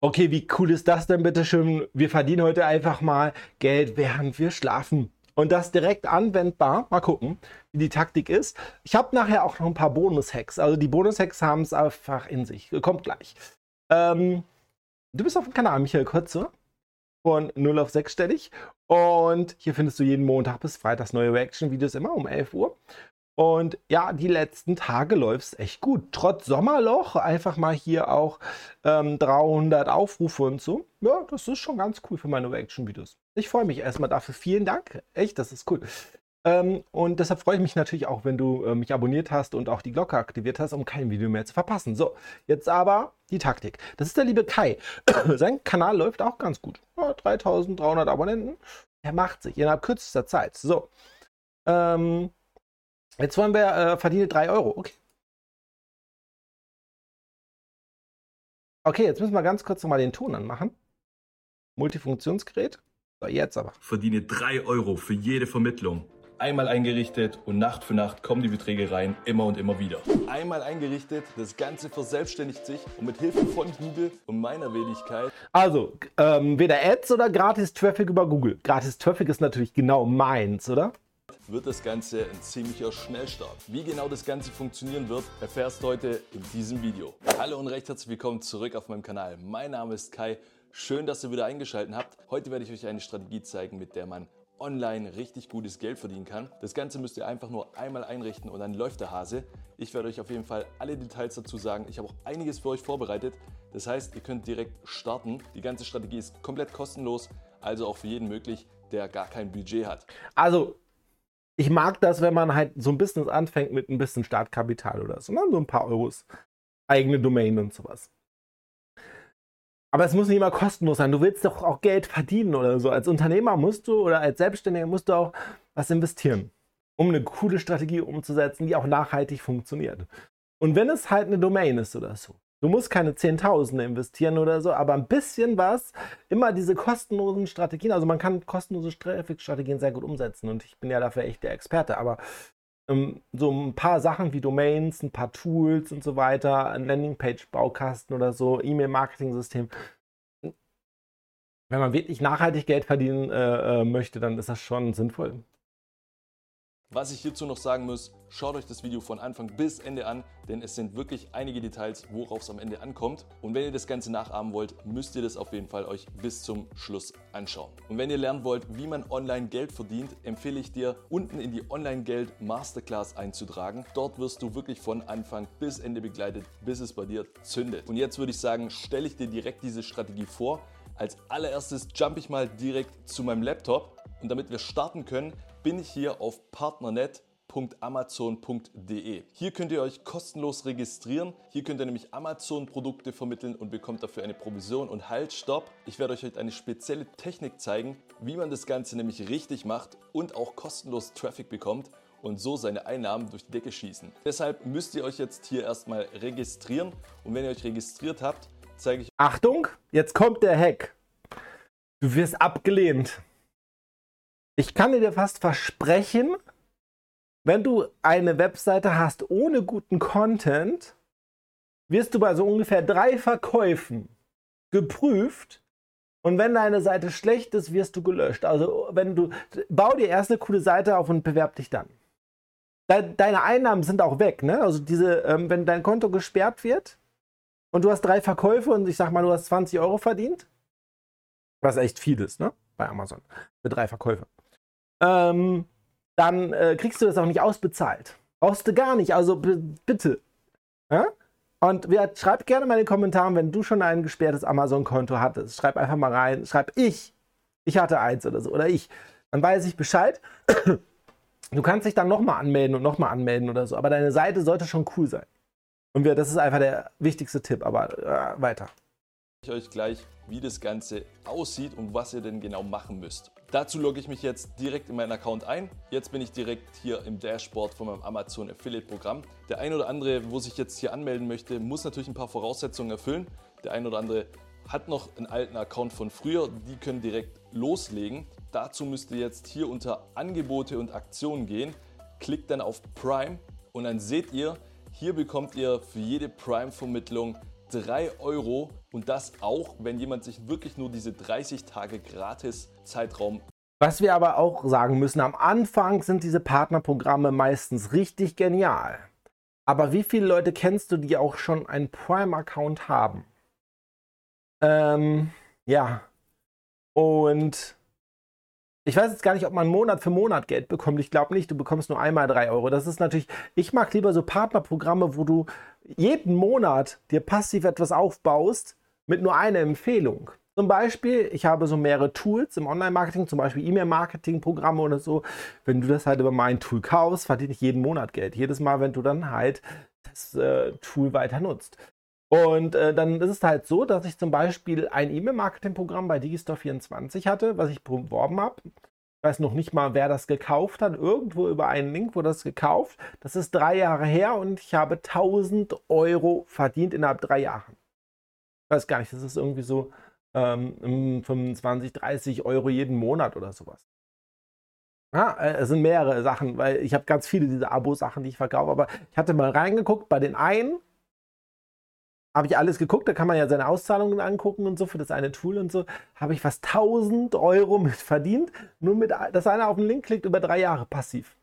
Okay, wie cool ist das denn bitte schön? Wir verdienen heute einfach mal Geld, während wir schlafen. Und das direkt anwendbar. Mal gucken, wie die Taktik ist. Ich habe nachher auch noch ein paar Bonus-Hacks. Also die Bonus-Hacks haben es einfach in sich. Kommt gleich. Ähm, du bist auf dem Kanal Michael Kotze von 0 auf 6 stellig. Und hier findest du jeden Montag bis Freitags neue Reaction-Videos immer um 11 Uhr. Und ja, die letzten Tage läuft es echt gut. Trotz Sommerloch einfach mal hier auch ähm, 300 Aufrufe und so. Ja, das ist schon ganz cool für meine Reaction-Videos. Ich freue mich erstmal dafür. Vielen Dank. Echt, das ist cool. Ähm, und deshalb freue ich mich natürlich auch, wenn du äh, mich abonniert hast und auch die Glocke aktiviert hast, um kein Video mehr zu verpassen. So, jetzt aber die Taktik. Das ist der liebe Kai. Sein Kanal läuft auch ganz gut. Ja, 3300 Abonnenten. Er macht sich innerhalb kürzester Zeit. So. Ähm, Jetzt wollen wir äh, verdiene 3 Euro. Okay. Okay, jetzt müssen wir ganz kurz nochmal den Ton anmachen. Multifunktionsgerät. So, jetzt aber. Verdiene 3 Euro für jede Vermittlung. Einmal eingerichtet und Nacht für Nacht kommen die Beträge rein, immer und immer wieder. Einmal eingerichtet, das Ganze verselbstständigt sich und mit Hilfe von Google und meiner Wenigkeit. Also, ähm, weder Ads oder gratis Traffic über Google. Gratis Traffic ist natürlich genau meins, oder? Wird das Ganze ein ziemlicher Schnellstart. Wie genau das Ganze funktionieren wird, erfährst du heute in diesem Video. Hallo und recht herzlich willkommen zurück auf meinem Kanal. Mein Name ist Kai. Schön, dass ihr wieder eingeschaltet habt. Heute werde ich euch eine Strategie zeigen, mit der man online richtig gutes Geld verdienen kann. Das Ganze müsst ihr einfach nur einmal einrichten und dann läuft der Hase. Ich werde euch auf jeden Fall alle Details dazu sagen. Ich habe auch einiges für euch vorbereitet. Das heißt, ihr könnt direkt starten. Die ganze Strategie ist komplett kostenlos, also auch für jeden möglich, der gar kein Budget hat. Also ich mag das, wenn man halt so ein Business anfängt mit ein bisschen Startkapital oder so, ne? so ein paar Euros. Eigene Domain und sowas. Aber es muss nicht immer kostenlos sein. Du willst doch auch Geld verdienen oder so. Als Unternehmer musst du oder als Selbstständiger musst du auch was investieren, um eine coole Strategie umzusetzen, die auch nachhaltig funktioniert. Und wenn es halt eine Domain ist oder so, Du musst keine Zehntausende investieren oder so, aber ein bisschen was, immer diese kostenlosen Strategien, also man kann kostenlose Traffic-Strategien sehr gut umsetzen und ich bin ja dafür echt der Experte, aber ähm, so ein paar Sachen wie Domains, ein paar Tools und so weiter, ein Landingpage-Baukasten oder so, E-Mail-Marketing-System, wenn man wirklich nachhaltig Geld verdienen äh, äh möchte, dann ist das schon sinnvoll. Was ich hierzu noch sagen muss, schaut euch das Video von Anfang bis Ende an, denn es sind wirklich einige Details, worauf es am Ende ankommt. Und wenn ihr das Ganze nachahmen wollt, müsst ihr das auf jeden Fall euch bis zum Schluss anschauen. Und wenn ihr lernen wollt, wie man online Geld verdient, empfehle ich dir, unten in die Online-Geld Masterclass einzutragen. Dort wirst du wirklich von Anfang bis Ende begleitet, bis es bei dir zündet. Und jetzt würde ich sagen, stelle ich dir direkt diese Strategie vor. Als allererstes jump ich mal direkt zu meinem Laptop und damit wir starten können, bin ich hier auf partnernet.amazon.de. Hier könnt ihr euch kostenlos registrieren. Hier könnt ihr nämlich Amazon-Produkte vermitteln und bekommt dafür eine Provision. Und halt, stopp! Ich werde euch heute eine spezielle Technik zeigen, wie man das Ganze nämlich richtig macht und auch kostenlos Traffic bekommt und so seine Einnahmen durch die Decke schießen. Deshalb müsst ihr euch jetzt hier erstmal registrieren und wenn ihr euch registriert habt, zeige ich. Achtung, jetzt kommt der Hack. Du wirst abgelehnt. Ich kann dir fast versprechen, wenn du eine Webseite hast ohne guten Content, wirst du bei so ungefähr drei Verkäufen geprüft und wenn deine Seite schlecht ist, wirst du gelöscht. Also wenn du bau dir erst eine coole Seite auf und bewerb dich dann. Deine Einnahmen sind auch weg, ne? Also diese, ähm, wenn dein Konto gesperrt wird und du hast drei Verkäufe und ich sag mal, du hast 20 Euro verdient, was echt viel ist, ne? Bei Amazon. Für drei Verkäufe ähm, dann äh, kriegst du das auch nicht ausbezahlt. Brauchst du gar nicht, also bitte. Ja? Und wer, schreib gerne mal in den Kommentaren, wenn du schon ein gesperrtes Amazon-Konto hattest. Schreib einfach mal rein, schreib ich. Ich hatte eins oder so. Oder ich. Dann weiß ich Bescheid. Du kannst dich dann nochmal anmelden und nochmal anmelden oder so. Aber deine Seite sollte schon cool sein. Und wir, das ist einfach der wichtigste Tipp. Aber äh, weiter. Ich euch gleich, wie das Ganze aussieht und was ihr denn genau machen müsst. Dazu logge ich mich jetzt direkt in meinen Account ein. Jetzt bin ich direkt hier im Dashboard von meinem Amazon Affiliate Programm. Der ein oder andere, wo sich jetzt hier anmelden möchte, muss natürlich ein paar Voraussetzungen erfüllen. Der ein oder andere hat noch einen alten Account von früher, die können direkt loslegen. Dazu müsst ihr jetzt hier unter Angebote und Aktionen gehen. Klickt dann auf Prime und dann seht ihr, hier bekommt ihr für jede Prime-Vermittlung 3 Euro und das auch, wenn jemand sich wirklich nur diese 30 Tage gratis Zeitraum was wir aber auch sagen müssen, am Anfang sind diese Partnerprogramme meistens richtig genial. Aber wie viele Leute kennst du, die auch schon einen Prime-Account haben? Ähm, ja. Und ich weiß jetzt gar nicht, ob man Monat für Monat Geld bekommt. Ich glaube nicht, du bekommst nur einmal 3 Euro. Das ist natürlich, ich mag lieber so Partnerprogramme, wo du jeden Monat dir passiv etwas aufbaust mit nur einer Empfehlung. Zum Beispiel, ich habe so mehrere Tools im Online-Marketing, zum Beispiel E-Mail-Marketing-Programme oder so. Wenn du das halt über mein Tool kaufst, verdiene ich jeden Monat Geld. Jedes Mal, wenn du dann halt das äh, Tool weiter nutzt. Und äh, dann ist es halt so, dass ich zum Beispiel ein E-Mail-Marketing-Programm bei Digistore24 hatte, was ich beworben habe. Ich weiß noch nicht mal, wer das gekauft hat. Irgendwo über einen Link wurde das gekauft. Das ist drei Jahre her und ich habe 1000 Euro verdient innerhalb drei Jahren. Ich weiß gar nicht, das ist irgendwie so ähm, 25, 30 Euro jeden Monat oder sowas. Ja, äh, es sind mehrere Sachen, weil ich habe ganz viele dieser Abo-Sachen, die ich verkaufe. Aber ich hatte mal reingeguckt, bei den einen habe ich alles geguckt, da kann man ja seine Auszahlungen angucken und so für das eine Tool und so. Habe ich fast 1000 Euro mit verdient, nur mit, dass einer auf den Link klickt über drei Jahre passiv.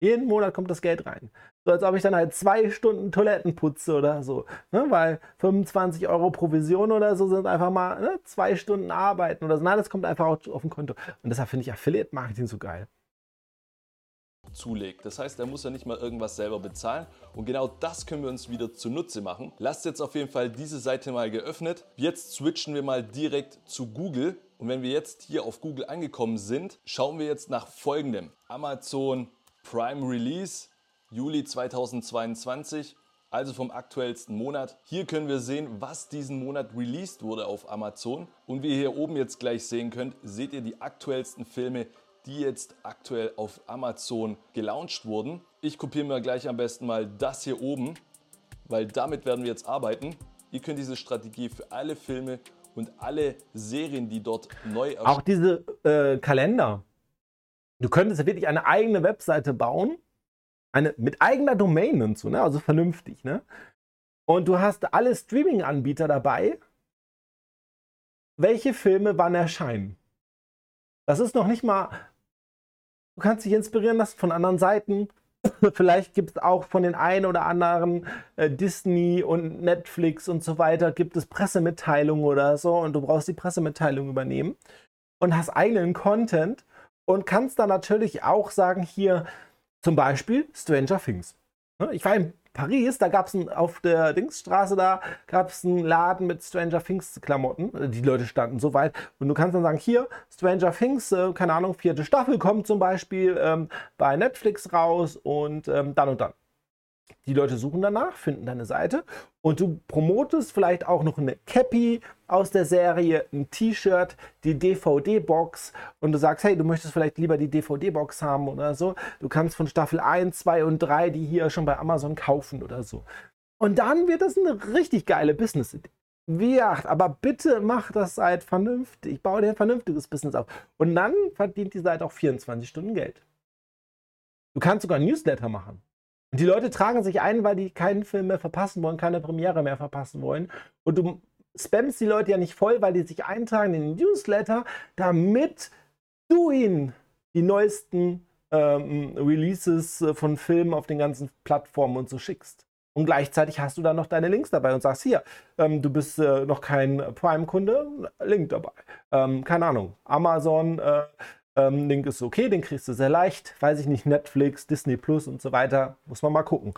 Jeden Monat kommt das Geld rein. So als ob ich dann halt zwei Stunden Toiletten putze oder so. Ne? Weil 25 Euro Provision oder so sind einfach mal ne? zwei Stunden Arbeiten oder so. Nein, das kommt einfach auf, auf dem Konto. Und deshalb finde ich Affiliate Marketing so geil zulegt. Das heißt, er muss ja nicht mal irgendwas selber bezahlen und genau das können wir uns wieder zunutze machen. Lasst jetzt auf jeden Fall diese Seite mal geöffnet. Jetzt switchen wir mal direkt zu Google und wenn wir jetzt hier auf Google angekommen sind, schauen wir jetzt nach folgendem. Amazon Prime Release Juli 2022, also vom aktuellsten Monat. Hier können wir sehen, was diesen Monat released wurde auf Amazon. Und wie ihr hier oben jetzt gleich sehen könnt, seht ihr die aktuellsten Filme, die jetzt aktuell auf Amazon gelauncht wurden. Ich kopiere mir gleich am besten mal das hier oben, weil damit werden wir jetzt arbeiten. Ihr könnt diese Strategie für alle Filme und alle Serien, die dort neu erscheinen. Auch diese äh, Kalender. Du könntest wirklich eine eigene Webseite bauen, eine mit eigener Domain und so, ne? also vernünftig. Ne? Und du hast alle Streaming-Anbieter dabei, welche Filme wann erscheinen. Das ist noch nicht mal, du kannst dich inspirieren lassen von anderen Seiten. Vielleicht gibt es auch von den einen oder anderen äh, Disney und Netflix und so weiter, gibt es Pressemitteilungen oder so und du brauchst die Pressemitteilung übernehmen und hast eigenen Content und kannst dann natürlich auch sagen, hier zum Beispiel Stranger Things. Ne, ich war in Paris, da gab es auf der Dingsstraße da, gab es einen Laden mit Stranger Things Klamotten. Die Leute standen so weit. Und du kannst dann sagen, hier, Stranger Things, äh, keine Ahnung, vierte Staffel kommt zum Beispiel ähm, bei Netflix raus und ähm, dann und dann. Die Leute suchen danach, finden deine Seite und du promotest vielleicht auch noch eine Cappy aus der Serie, ein T-Shirt, die DVD-Box und du sagst, hey, du möchtest vielleicht lieber die DVD-Box haben oder so. Du kannst von Staffel 1, 2 und 3 die hier schon bei Amazon kaufen oder so. Und dann wird das eine richtig geile Business-Idee. Wie acht, aber bitte mach das Seite vernünftig. Baue dir ein vernünftiges Business auf. Und dann verdient die Seite auch 24 Stunden Geld. Du kannst sogar ein Newsletter machen. Und die Leute tragen sich ein, weil die keinen Film mehr verpassen wollen, keine Premiere mehr verpassen wollen. Und du spammst die Leute ja nicht voll, weil die sich eintragen in den Newsletter, damit du ihnen die neuesten ähm, Releases äh, von Filmen auf den ganzen Plattformen und so schickst. Und gleichzeitig hast du dann noch deine Links dabei und sagst, hier, ähm, du bist äh, noch kein Prime-Kunde, Link dabei. Ähm, keine Ahnung, Amazon, äh, ähm, Link ist okay, den kriegst du sehr leicht. Weiß ich nicht, Netflix, Disney Plus und so weiter. Muss man mal gucken.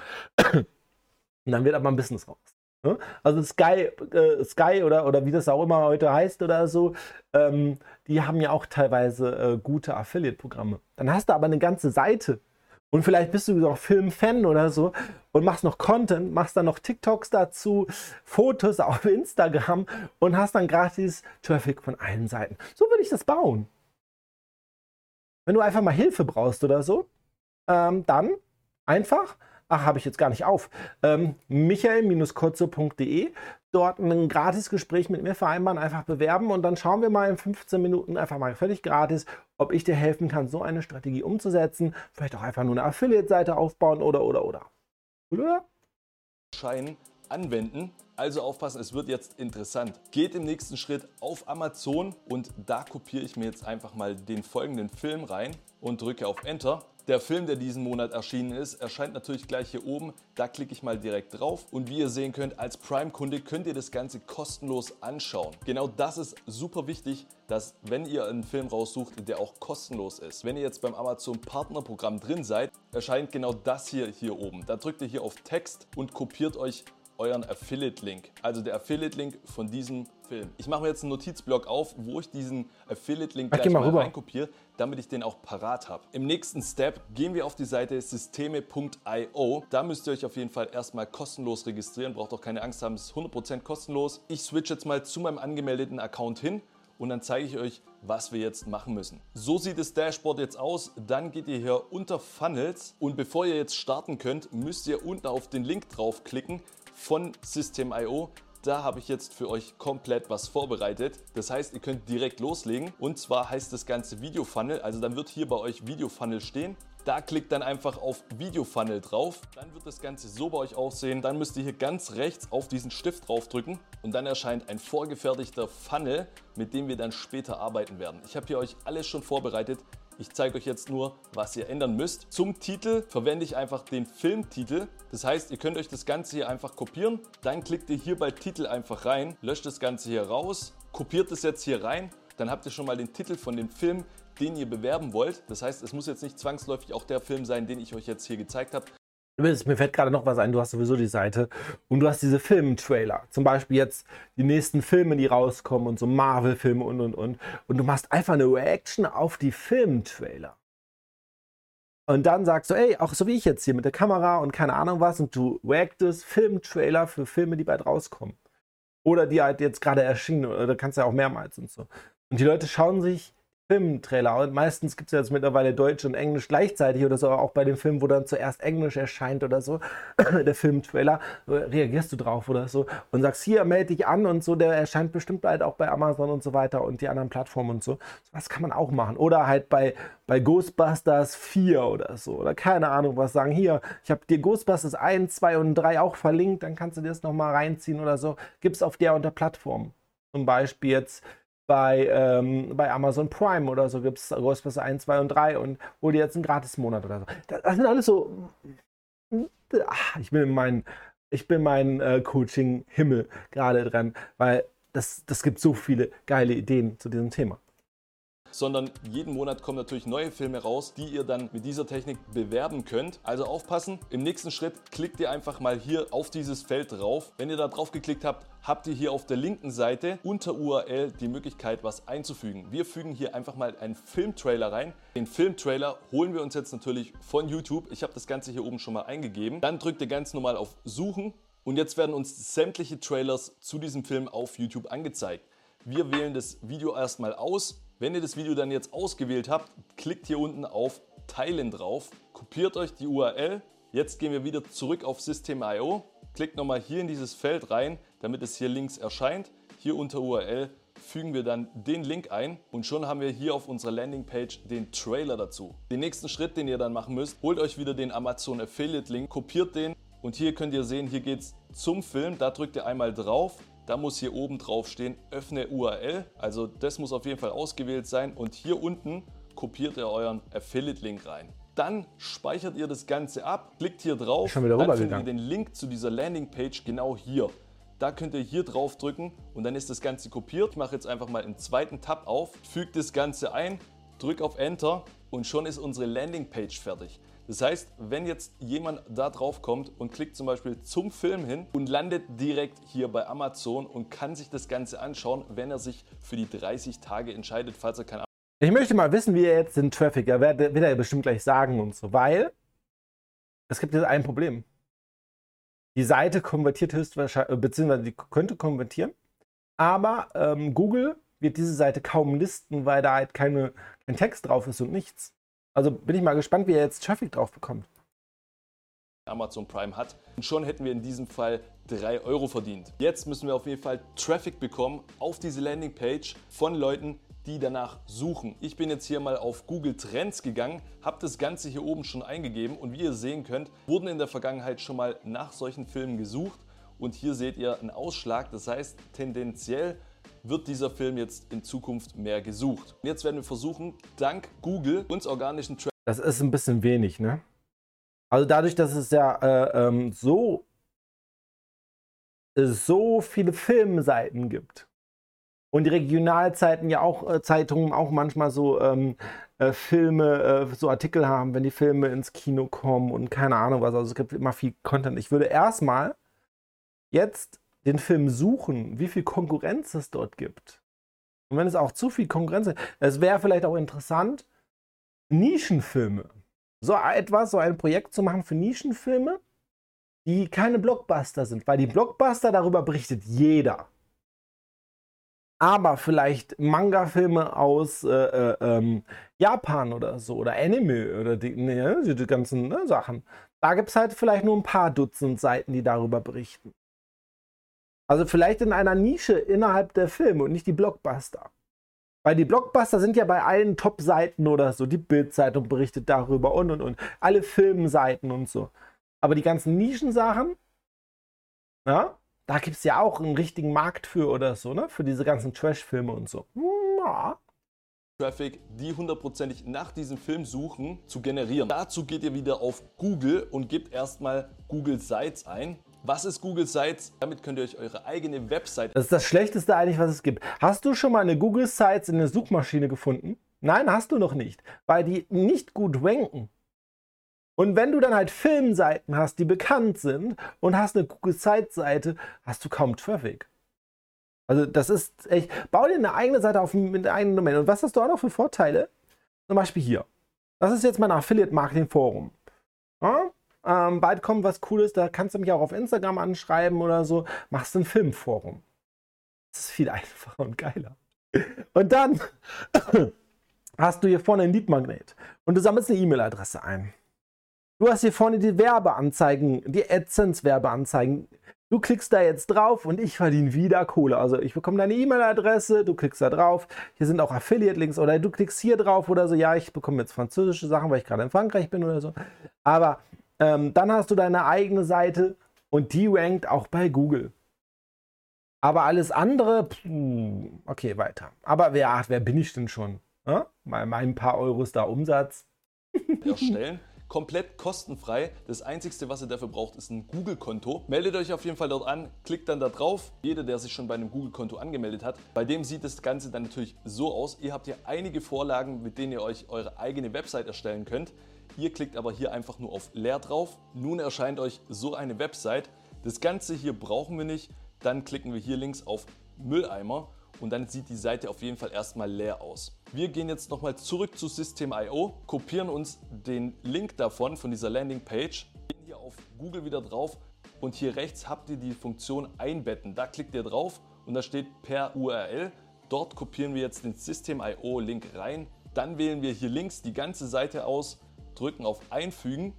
und dann wird aber ein Business raus. Ne? Also Sky, äh, Sky oder, oder wie das auch immer heute heißt oder so, ähm, die haben ja auch teilweise äh, gute Affiliate-Programme. Dann hast du aber eine ganze Seite und vielleicht bist du noch Filmfan oder so und machst noch Content, machst dann noch TikToks dazu, Fotos auf Instagram und hast dann gratis Traffic von allen Seiten. So würde ich das bauen. Wenn du einfach mal Hilfe brauchst oder so, ähm, dann einfach, ach, habe ich jetzt gar nicht auf, ähm, michael-kurze.de, dort ein gratis Gespräch mit mir vereinbaren, einfach bewerben und dann schauen wir mal in 15 Minuten einfach mal völlig gratis, ob ich dir helfen kann, so eine Strategie umzusetzen. Vielleicht auch einfach nur eine Affiliate-Seite aufbauen oder, oder, oder. Oder? Schein anwenden Also aufpassen, es wird jetzt interessant. Geht im nächsten Schritt auf Amazon und da kopiere ich mir jetzt einfach mal den folgenden Film rein und drücke auf Enter. Der Film, der diesen Monat erschienen ist, erscheint natürlich gleich hier oben. Da klicke ich mal direkt drauf. Und wie ihr sehen könnt, als Prime-Kunde könnt ihr das Ganze kostenlos anschauen. Genau das ist super wichtig, dass wenn ihr einen Film raussucht, der auch kostenlos ist. Wenn ihr jetzt beim Amazon Partnerprogramm drin seid, erscheint genau das hier hier oben. Da drückt ihr hier auf Text und kopiert euch euren Affiliate-Link, also der Affiliate-Link von diesem Film. Ich mache mir jetzt einen Notizblock auf, wo ich diesen Affiliate-Link gleich mal, mal reinkopiere, damit ich den auch parat habe. Im nächsten Step gehen wir auf die Seite systeme.io. Da müsst ihr euch auf jeden Fall erstmal kostenlos registrieren, braucht auch keine Angst haben, es ist 100% kostenlos. Ich switch jetzt mal zu meinem angemeldeten Account hin und dann zeige ich euch, was wir jetzt machen müssen. So sieht das Dashboard jetzt aus. Dann geht ihr hier unter Funnels und bevor ihr jetzt starten könnt, müsst ihr unten auf den Link draufklicken von System.io. Da habe ich jetzt für euch komplett was vorbereitet. Das heißt, ihr könnt direkt loslegen. Und zwar heißt das Ganze Video Funnel. Also dann wird hier bei euch Video Funnel stehen. Da klickt dann einfach auf Video Funnel drauf. Dann wird das Ganze so bei euch aussehen. Dann müsst ihr hier ganz rechts auf diesen Stift draufdrücken und dann erscheint ein vorgefertigter Funnel, mit dem wir dann später arbeiten werden. Ich habe hier euch alles schon vorbereitet. Ich zeige euch jetzt nur, was ihr ändern müsst. Zum Titel verwende ich einfach den Filmtitel. Das heißt, ihr könnt euch das Ganze hier einfach kopieren. Dann klickt ihr hier bei Titel einfach rein, löscht das Ganze hier raus, kopiert es jetzt hier rein. Dann habt ihr schon mal den Titel von dem Film, den ihr bewerben wollt. Das heißt, es muss jetzt nicht zwangsläufig auch der Film sein, den ich euch jetzt hier gezeigt habe. Mir fällt gerade noch was ein, du hast sowieso die Seite und du hast diese Filmtrailer. Zum Beispiel jetzt die nächsten Filme, die rauskommen und so Marvel-Filme und und und. Und du machst einfach eine Reaction auf die Filmtrailer. Und dann sagst du, ey, auch so wie ich jetzt hier mit der Kamera und keine Ahnung was, und du reactest Filmtrailer für Filme, die bald rauskommen. Oder die halt jetzt gerade erschienen, oder kannst ja auch mehrmals und so. Und die Leute schauen sich Filmtrailer. Und meistens gibt es jetzt mittlerweile Deutsch und Englisch gleichzeitig oder so, auch bei dem Film, wo dann zuerst Englisch erscheint oder so, der Filmtrailer, reagierst du drauf oder so und sagst, hier, melde dich an und so, der erscheint bestimmt bald auch bei Amazon und so weiter und die anderen Plattformen und so. Was kann man auch machen. Oder halt bei, bei Ghostbusters 4 oder so, oder keine Ahnung, was sagen, hier, ich habe dir Ghostbusters 1, 2 und 3 auch verlinkt, dann kannst du dir das nochmal reinziehen oder so. Gibt es auf der unter Plattform. Zum Beispiel jetzt bei, ähm, bei Amazon Prime oder so gibt es Ghostbusters 1, 2 und 3 und hol dir jetzt einen Gratis-Monat oder so. Das, sind alles so. Ach, ich bin in meinem ich bin mein äh, Coaching-Himmel gerade dran, weil das, das gibt so viele geile Ideen zu diesem Thema sondern jeden Monat kommen natürlich neue Filme raus, die ihr dann mit dieser Technik bewerben könnt. Also aufpassen, im nächsten Schritt klickt ihr einfach mal hier auf dieses Feld drauf. Wenn ihr da drauf geklickt habt, habt ihr hier auf der linken Seite unter URL die Möglichkeit, was einzufügen. Wir fügen hier einfach mal einen Filmtrailer rein. Den Filmtrailer holen wir uns jetzt natürlich von YouTube. Ich habe das Ganze hier oben schon mal eingegeben. Dann drückt ihr ganz normal auf Suchen und jetzt werden uns sämtliche Trailers zu diesem Film auf YouTube angezeigt. Wir wählen das Video erstmal aus wenn ihr das Video dann jetzt ausgewählt habt, klickt hier unten auf Teilen drauf, kopiert euch die URL. Jetzt gehen wir wieder zurück auf System.io, klickt nochmal hier in dieses Feld rein, damit es hier links erscheint. Hier unter URL fügen wir dann den Link ein und schon haben wir hier auf unserer Landingpage den Trailer dazu. Den nächsten Schritt, den ihr dann machen müsst, holt euch wieder den Amazon Affiliate Link, kopiert den und hier könnt ihr sehen, hier geht es zum Film. Da drückt ihr einmal drauf da muss hier oben drauf stehen, öffne URL. Also das muss auf jeden Fall ausgewählt sein. Und hier unten kopiert ihr euren Affiliate-Link rein. Dann speichert ihr das Ganze ab, klickt hier drauf, Schon wieder dann findet ihr den Link zu dieser Landingpage genau hier. Da könnt ihr hier drauf drücken und dann ist das Ganze kopiert. Ich mache jetzt einfach mal einen zweiten Tab auf, füge das Ganze ein, drücke auf Enter und schon ist unsere Landingpage fertig. Das heißt, wenn jetzt jemand da drauf kommt und klickt zum Beispiel zum Film hin und landet direkt hier bei Amazon und kann sich das Ganze anschauen, wenn er sich für die 30 Tage entscheidet, falls er kein Ich möchte mal wissen, wie er jetzt den Traffic, er wird, wird er bestimmt gleich sagen und so, weil es gibt jetzt ein Problem. Die Seite konvertiert höchstwahrscheinlich, beziehungsweise die könnte konvertieren, aber ähm, Google wird diese Seite kaum listen, weil da halt keine, kein Text drauf ist und nichts. Also bin ich mal gespannt, wie er jetzt Traffic drauf bekommt. Amazon Prime hat. Und schon hätten wir in diesem Fall 3 Euro verdient. Jetzt müssen wir auf jeden Fall Traffic bekommen auf diese Landingpage von Leuten, die danach suchen. Ich bin jetzt hier mal auf Google Trends gegangen, habe das Ganze hier oben schon eingegeben und wie ihr sehen könnt, wurden in der Vergangenheit schon mal nach solchen Filmen gesucht und hier seht ihr einen Ausschlag. Das heißt, tendenziell wird dieser Film jetzt in Zukunft mehr gesucht. Jetzt werden wir versuchen, dank Google uns organischen Traffic. Das ist ein bisschen wenig, ne? Also dadurch, dass es ja äh, ähm, so, so viele Filmseiten gibt und die Regionalzeiten ja auch, äh, Zeitungen auch manchmal so ähm, äh, Filme, äh, so Artikel haben, wenn die Filme ins Kino kommen und keine Ahnung was. Also es gibt immer viel Content. Ich würde erstmal jetzt den Film suchen, wie viel Konkurrenz es dort gibt. Und wenn es auch zu viel Konkurrenz ist, es wäre vielleicht auch interessant, Nischenfilme, so etwas, so ein Projekt zu machen für Nischenfilme, die keine Blockbuster sind, weil die Blockbuster darüber berichtet jeder. Aber vielleicht Manga-Filme aus äh, äh, ähm, Japan oder so oder Anime oder die, ne, die ganzen ne, Sachen. Da gibt es halt vielleicht nur ein paar Dutzend Seiten, die darüber berichten. Also vielleicht in einer Nische innerhalb der Filme und nicht die Blockbuster. Weil die Blockbuster sind ja bei allen Top-Seiten oder so. Die Bild-Zeitung berichtet darüber und und und. Alle Filmseiten und so. Aber die ganzen Nischensachen, ja, da gibt es ja auch einen richtigen Markt für oder so, ne? Für diese ganzen Trash-Filme und so. Ja. Traffic, die hundertprozentig nach diesem Film suchen, zu generieren. Dazu geht ihr wieder auf Google und gebt erstmal Google Sites ein. Was ist Google Sites? Damit könnt ihr euch eure eigene Website. Das ist das Schlechteste eigentlich, was es gibt. Hast du schon mal eine Google Sites in der Suchmaschine gefunden? Nein, hast du noch nicht, weil die nicht gut ranken. Und wenn du dann halt Filmseiten hast, die bekannt sind und hast eine Google Sites Seite, hast du kaum Traffic. Also das ist echt, bau dir eine eigene Seite auf mit einer Domain. Und was hast du auch noch für Vorteile? Zum Beispiel hier. Das ist jetzt mein Affiliate Marketing Forum. Ja? Ähm, bald kommt was Cooles, da kannst du mich auch auf Instagram anschreiben oder so. Machst ein Filmforum. Das ist viel einfacher und geiler. Und dann hast du hier vorne ein Lead-Magnet und du sammelst eine E-Mail-Adresse ein. Du hast hier vorne die Werbeanzeigen, die AdSense-Werbeanzeigen. Du klickst da jetzt drauf und ich verdiene wieder Kohle. Also ich bekomme deine E-Mail-Adresse, du klickst da drauf. Hier sind auch Affiliate-Links oder du klickst hier drauf oder so. Ja, ich bekomme jetzt französische Sachen, weil ich gerade in Frankreich bin oder so. Aber ähm, dann hast du deine eigene Seite und die rankt auch bei Google. Aber alles andere, pff, okay, weiter. Aber wer, wer bin ich denn schon? Ja? Mal mein paar Euros da Umsatz. Erstellen. Komplett kostenfrei. Das Einzige, was ihr dafür braucht, ist ein Google-Konto. Meldet euch auf jeden Fall dort an, klickt dann da drauf. Jeder, der sich schon bei einem Google-Konto angemeldet hat, bei dem sieht das Ganze dann natürlich so aus. Ihr habt hier einige Vorlagen, mit denen ihr euch eure eigene Website erstellen könnt. Ihr klickt aber hier einfach nur auf leer drauf. Nun erscheint euch so eine Website. Das Ganze hier brauchen wir nicht. Dann klicken wir hier links auf Mülleimer und dann sieht die Seite auf jeden Fall erstmal leer aus. Wir gehen jetzt nochmal zurück zu System.io, kopieren uns den Link davon, von dieser Landingpage, gehen hier auf Google wieder drauf und hier rechts habt ihr die Funktion Einbetten. Da klickt ihr drauf und da steht per URL. Dort kopieren wir jetzt den System.io Link rein. Dann wählen wir hier links die ganze Seite aus drücken auf Einfügen.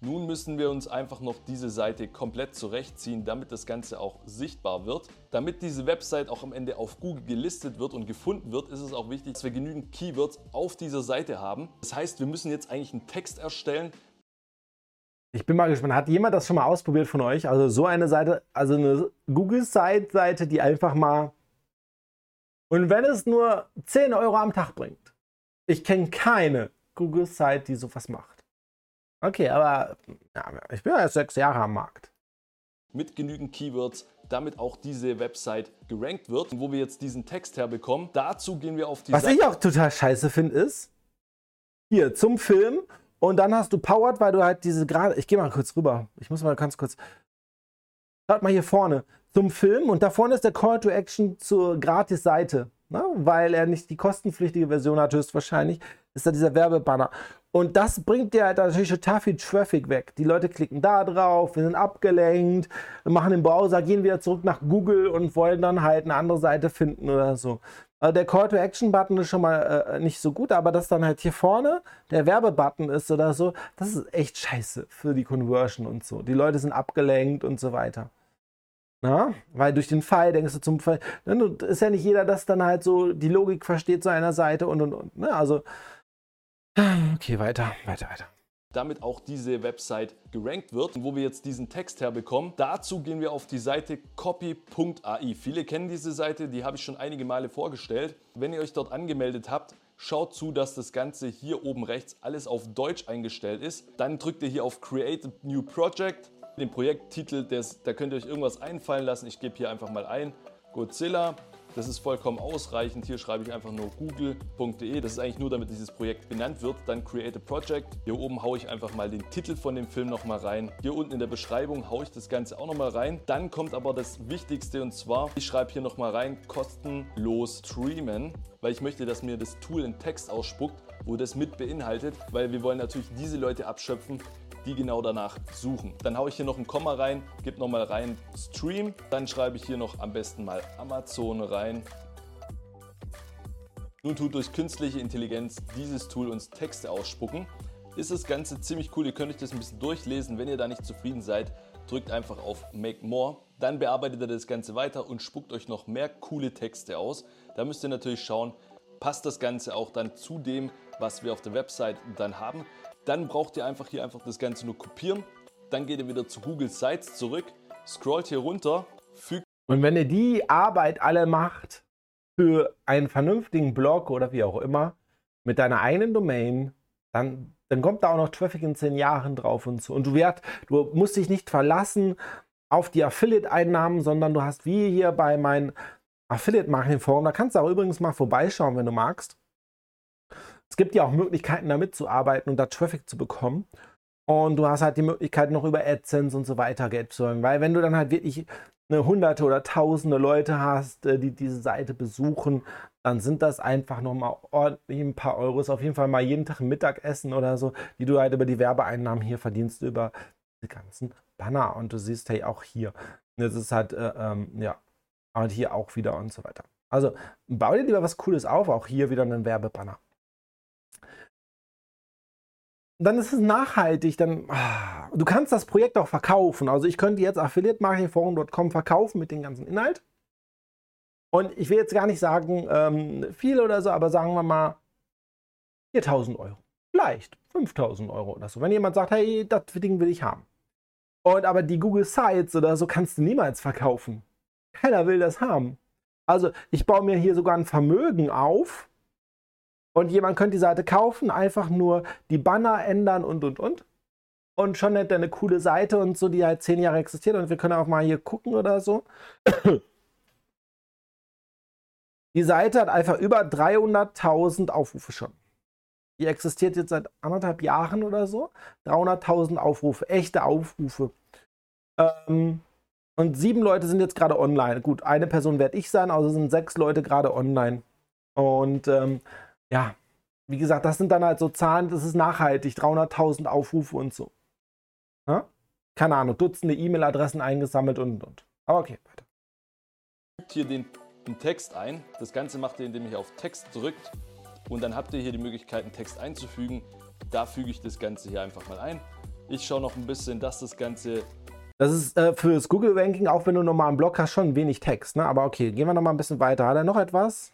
Nun müssen wir uns einfach noch diese Seite komplett zurechtziehen, damit das Ganze auch sichtbar wird. Damit diese Website auch am Ende auf Google gelistet wird und gefunden wird, ist es auch wichtig, dass wir genügend Keywords auf dieser Seite haben. Das heißt, wir müssen jetzt eigentlich einen Text erstellen. Ich bin mal gespannt, hat jemand das schon mal ausprobiert von euch? Also so eine Seite, also eine Google-Site-Seite, die einfach mal... Und wenn es nur 10 Euro am Tag bringt. Ich kenne keine Google-Site, die sowas macht. Okay, aber ja, ich bin ja erst sechs Jahre am Markt. Mit genügend Keywords, damit auch diese Website gerankt wird. Und wo wir jetzt diesen Text herbekommen, dazu gehen wir auf die Was Seite. ich auch total scheiße finde, ist, hier zum Film und dann hast du Powered, weil du halt diese gerade, ich gehe mal kurz rüber, ich muss mal ganz kurz, schaut mal hier vorne, zum Film und da vorne ist der Call to Action zur Gratis-Seite, ne? weil er nicht die kostenpflichtige Version hat, höchstwahrscheinlich ist da dieser Werbebanner. Und das bringt dir halt natürlich total viel Traffic weg. Die Leute klicken da drauf, wir sind abgelenkt, machen den Browser, gehen wieder zurück nach Google und wollen dann halt eine andere Seite finden oder so. Also der Call to Action Button ist schon mal äh, nicht so gut, aber dass dann halt hier vorne der Werbebutton ist oder so, das ist echt scheiße für die Conversion und so. Die Leute sind abgelenkt und so weiter. Na? Weil durch den Fall denkst du zum Fall, ne, ist ja nicht jeder, das dann halt so die Logik versteht zu einer Seite und und und. Ne? Also Okay, weiter, weiter, weiter. damit auch diese Website gerankt wird. Und wo wir jetzt diesen Text herbekommen, dazu gehen wir auf die Seite copy.ai. Viele kennen diese Seite, die habe ich schon einige Male vorgestellt. Wenn ihr euch dort angemeldet habt, Schaut zu, dass das Ganze hier oben rechts alles auf Deutsch eingestellt ist. Dann drückt ihr hier auf Create a New Project. Den Projekttitel, des, da könnt ihr euch irgendwas einfallen lassen. Ich gebe hier einfach mal ein Godzilla das ist vollkommen ausreichend. Hier schreibe ich einfach nur google.de. Das ist eigentlich nur, damit dieses Projekt benannt wird. Dann Create a Project. Hier oben haue ich einfach mal den Titel von dem Film nochmal rein. Hier unten in der Beschreibung haue ich das Ganze auch nochmal rein. Dann kommt aber das Wichtigste und zwar, ich schreibe hier nochmal rein, kostenlos streamen, weil ich möchte, dass mir das Tool einen Text ausspuckt, wo das mit beinhaltet, weil wir wollen natürlich diese Leute abschöpfen, die genau danach suchen. Dann haue ich hier noch ein Komma rein, gebe nochmal rein Stream, dann schreibe ich hier noch am besten mal Amazon rein. Nun tut durch künstliche Intelligenz dieses Tool uns Texte ausspucken. Ist das Ganze ziemlich cool, ihr könnt euch das ein bisschen durchlesen. Wenn ihr da nicht zufrieden seid, drückt einfach auf Make More. Dann bearbeitet ihr das Ganze weiter und spuckt euch noch mehr coole Texte aus. Da müsst ihr natürlich schauen, passt das Ganze auch dann zu dem, was wir auf der Website dann haben. Dann braucht ihr einfach hier einfach das Ganze nur kopieren. Dann geht ihr wieder zu Google Sites zurück, scrollt hier runter, fügt. Und wenn ihr die Arbeit alle macht für einen vernünftigen Blog oder wie auch immer, mit deiner eigenen Domain, dann, dann kommt da auch noch Traffic in zehn Jahren drauf und so. Und du, werd, du musst dich nicht verlassen auf die Affiliate-Einnahmen, sondern du hast wie hier bei meinem Affiliate-Marketing-Forum, da kannst du auch übrigens mal vorbeischauen, wenn du magst. Es gibt ja auch Möglichkeiten, damit zu arbeiten und da Traffic zu bekommen. Und du hast halt die Möglichkeit, noch über AdSense und so weiter Geld zu holen. Weil wenn du dann halt wirklich eine hunderte oder tausende Leute hast, äh, die diese Seite besuchen, dann sind das einfach nochmal ordentlich ein paar Euros. Auf jeden Fall mal jeden Tag ein Mittagessen oder so, die du halt über die Werbeeinnahmen hier verdienst, über die ganzen Banner. Und du siehst, hey, auch hier. Das ist halt, äh, ähm, ja, und hier auch wieder und so weiter. Also bau dir lieber was Cooles auf, auch hier wieder einen Werbebanner dann ist es nachhaltig. Dann, ah, du kannst das Projekt auch verkaufen. Also ich könnte jetzt affiliatemarketingforum.com verkaufen mit dem ganzen Inhalt. Und ich will jetzt gar nicht sagen ähm, viel oder so, aber sagen wir mal 4000 Euro. Vielleicht 5000 Euro oder so. Wenn jemand sagt, hey, das Ding will ich haben. Und aber die Google Sites oder so kannst du niemals verkaufen. Keiner will das haben. Also ich baue mir hier sogar ein Vermögen auf, und jemand könnte die Seite kaufen, einfach nur die Banner ändern und und und. Und schon hätte er eine coole Seite und so, die halt zehn Jahre existiert. Und wir können auch mal hier gucken oder so. Die Seite hat einfach über 300.000 Aufrufe schon. Die existiert jetzt seit anderthalb Jahren oder so. 300.000 Aufrufe, echte Aufrufe. Ähm, und sieben Leute sind jetzt gerade online. Gut, eine Person werde ich sein, also sind sechs Leute gerade online. Und ähm, ja, wie gesagt, das sind dann halt so Zahlen, das ist nachhaltig, 300.000 Aufrufe und so. Ja? Keine Ahnung, Dutzende E-Mail-Adressen eingesammelt und und. Aber okay, weiter. Hier den, den Text ein. Das Ganze macht ihr, indem ihr auf Text drückt. Und dann habt ihr hier die Möglichkeit, einen Text einzufügen. Da füge ich das Ganze hier einfach mal ein. Ich schaue noch ein bisschen, dass das Ganze das ist äh, für das Google-Ranking, auch wenn du nochmal einen Blog hast, schon wenig Text. Ne? Aber okay, gehen wir nochmal ein bisschen weiter. Hat er noch etwas?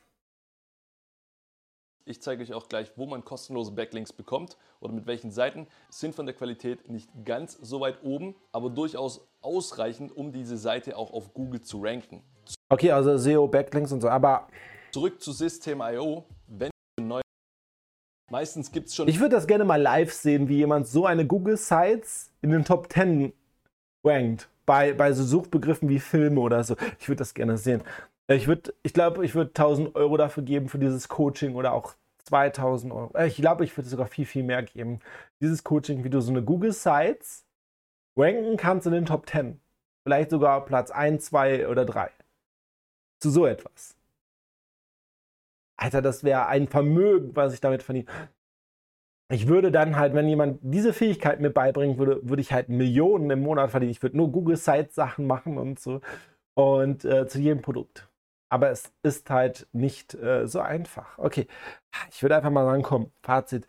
Ich zeige euch auch gleich, wo man kostenlose Backlinks bekommt oder mit welchen Seiten. Sind von der Qualität nicht ganz so weit oben, aber durchaus ausreichend, um diese Seite auch auf Google zu ranken. Okay, also SEO, Backlinks und so, aber. Zurück zu System.io. Wenn neu. Meistens gibt es schon. Ich würde das gerne mal live sehen, wie jemand so eine Google Sites in den Top 10 rankt. Bei, bei so Suchbegriffen wie Filme oder so. Ich würde das gerne sehen. Ich würde, ich glaube, ich würde 1000 Euro dafür geben für dieses Coaching oder auch 2000 Euro. Äh, ich glaube, ich würde sogar viel, viel mehr geben. Dieses Coaching, wie du so eine Google Sites ranken kannst in den Top 10. Vielleicht sogar Platz 1, 2 oder 3. Zu so etwas. Alter, das wäre ein Vermögen, was ich damit verdiene. Ich würde dann halt, wenn jemand diese Fähigkeit mir beibringen würde, würde ich halt Millionen im Monat verdienen. Ich würde nur Google Sites Sachen machen und so. Und äh, zu jedem Produkt. Aber es ist halt nicht äh, so einfach. Okay, ich würde einfach mal sagen, komm, Fazit.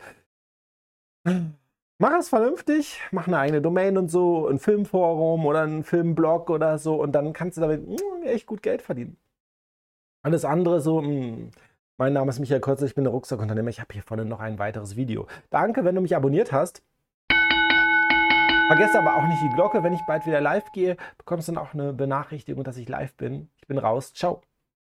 Mach es vernünftig, mach eine eigene Domain und so, ein Filmforum oder ein Filmblog oder so und dann kannst du damit mh, hm, echt gut Geld verdienen. Alles andere so, mh, hm, mein Name ist Michael Kurzer, ich bin der Rucksackunternehmer. Ich habe hier vorne noch ein weiteres Video. Danke, wenn du mich abonniert hast. Vergesst aber auch nicht die Glocke. Wenn ich bald wieder live gehe, bekommst du dann auch eine Benachrichtigung, dass ich live bin. Ich bin raus. Ciao.